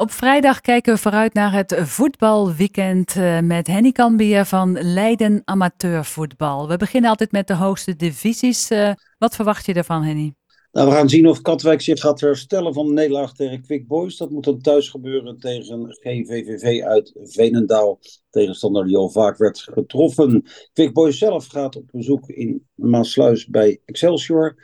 Op vrijdag kijken we vooruit naar het voetbalweekend eh, met Henny Kambier van Leiden Amateurvoetbal. We beginnen altijd met de hoogste divisies. Eh, wat verwacht je ervan, Henny? Nou, we gaan zien of Katwijk zich gaat herstellen van de nederlaag tegen Quick Boys. Dat moet dan thuis gebeuren tegen GVVV uit Veenendaal. Tegenstander die al vaak werd getroffen. Quick Boys zelf gaat op bezoek in Maasluis bij Excelsior.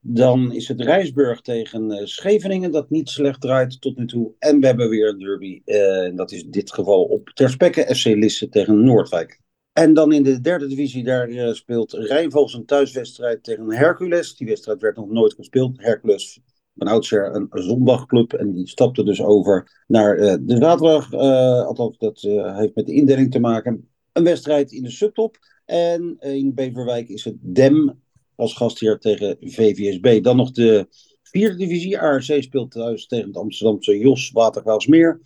Dan is het Rijsburg tegen uh, Scheveningen, dat niet slecht draait tot nu toe. En we hebben weer een derby, uh, en dat is in dit geval op Terspekke, FC Lisse tegen Noordwijk. En dan in de derde divisie, daar uh, speelt Rijnvals een thuiswedstrijd tegen Hercules. Die wedstrijd werd nog nooit gespeeld. Hercules, van oudsher een zondagclub, en die stapte dus over naar de zaterdag. althans, dat heeft met de indeling te maken. Een wedstrijd in de subtop. En in Beverwijk is het Dem als gastheer tegen VVSB. Dan nog de vierde divisie. ARC speelt thuis tegen het Amsterdamse Jos Watergraafsmeer.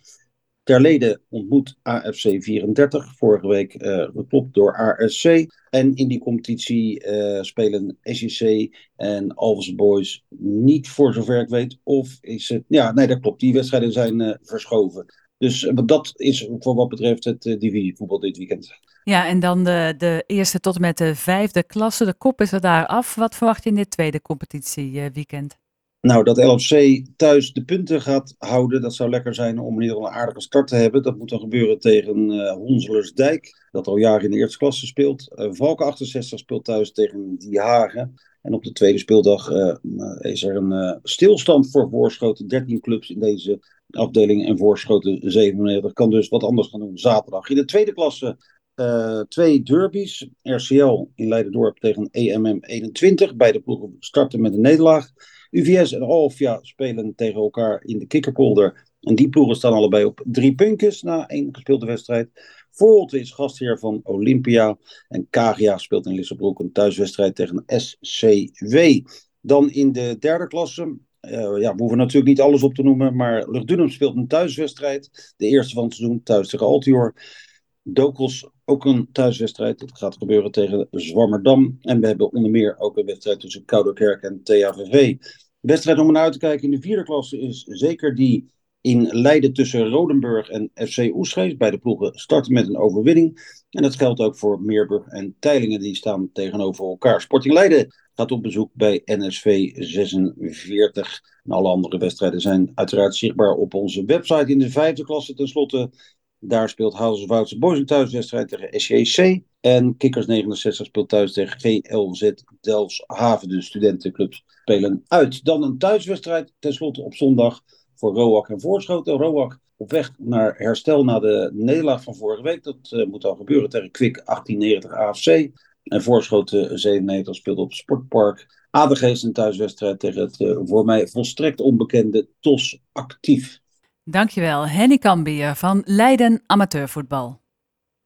Terlede ontmoet AFC 34, vorige week uh, geklopt door ARC. En in die competitie uh, spelen SEC en Alves Boys niet voor zover ik weet. Of is het... Ja, nee, dat klopt. Die wedstrijden zijn uh, verschoven. Dus dat is voor wat betreft het divisievoetbal dit weekend. Ja, en dan de, de eerste tot en met de vijfde klasse. De kop is er daar af. Wat verwacht je in dit tweede competitieweekend? Nou, dat LFC thuis de punten gaat houden, dat zou lekker zijn om in ieder geval een aardige start te hebben. Dat moet dan gebeuren tegen uh, Honselersdijk, dat al jaren in de eerste klasse speelt. Uh, Valken 68 speelt thuis tegen Die Hagen. En op de tweede speeldag uh, is er een stilstand voor Voorschoten. 13 clubs in deze afdeling en Voorschoten 97 kan dus wat anders gaan doen zaterdag. In de tweede klasse uh, twee derbies. RCL in Leidendorp tegen EMM 21. Beide ploegen starten met een nederlaag. UVS en Alfia spelen tegen elkaar in de kikkerpolder. En die ploegen staan allebei op drie puntjes na één gespeelde wedstrijd. Volt is gastheer van Olympia. En Kagia speelt in Lissabroek een thuiswedstrijd tegen SCW. Dan in de derde klasse. Uh, ja, we hoeven natuurlijk niet alles op te noemen. Maar Luchtdunum speelt een thuiswedstrijd. De eerste van het seizoen thuis tegen Altior. Dokos ook een thuiswedstrijd. Dat gaat gebeuren tegen Zwammerdam. En we hebben onder meer ook een wedstrijd tussen Kouderkerk en THVV. De wedstrijd om naar uit te kijken in de vierde klasse is zeker die in Leiden tussen Rodenburg en FC Oesgeest. Beide ploegen starten met een overwinning. En dat geldt ook voor Meerburg en Teilingen. Die staan tegenover elkaar. Sporting Leiden gaat op bezoek bij NSV 46. En alle andere wedstrijden zijn uiteraard zichtbaar op onze website. In de vijfde klasse tenslotte daar speelt House Woutse Boys een thuiswedstrijd tegen SJC. En Kikkers 69 speelt thuis tegen GLZ Delfshaven. De studentenclubs spelen uit. Dan een thuiswedstrijd tenslotte op zondag voor Roak en Voorschoten. Roak op weg naar herstel na de nederlaag van vorige week. Dat uh, moet al gebeuren tegen Kwik 1890 AFC. En Voorschoten 97 speelt op Sportpark Adegeest een thuiswedstrijd tegen het uh, voor mij volstrekt onbekende TOS Actief. Dankjewel, Henny Kambier van Leiden Amateurvoetbal.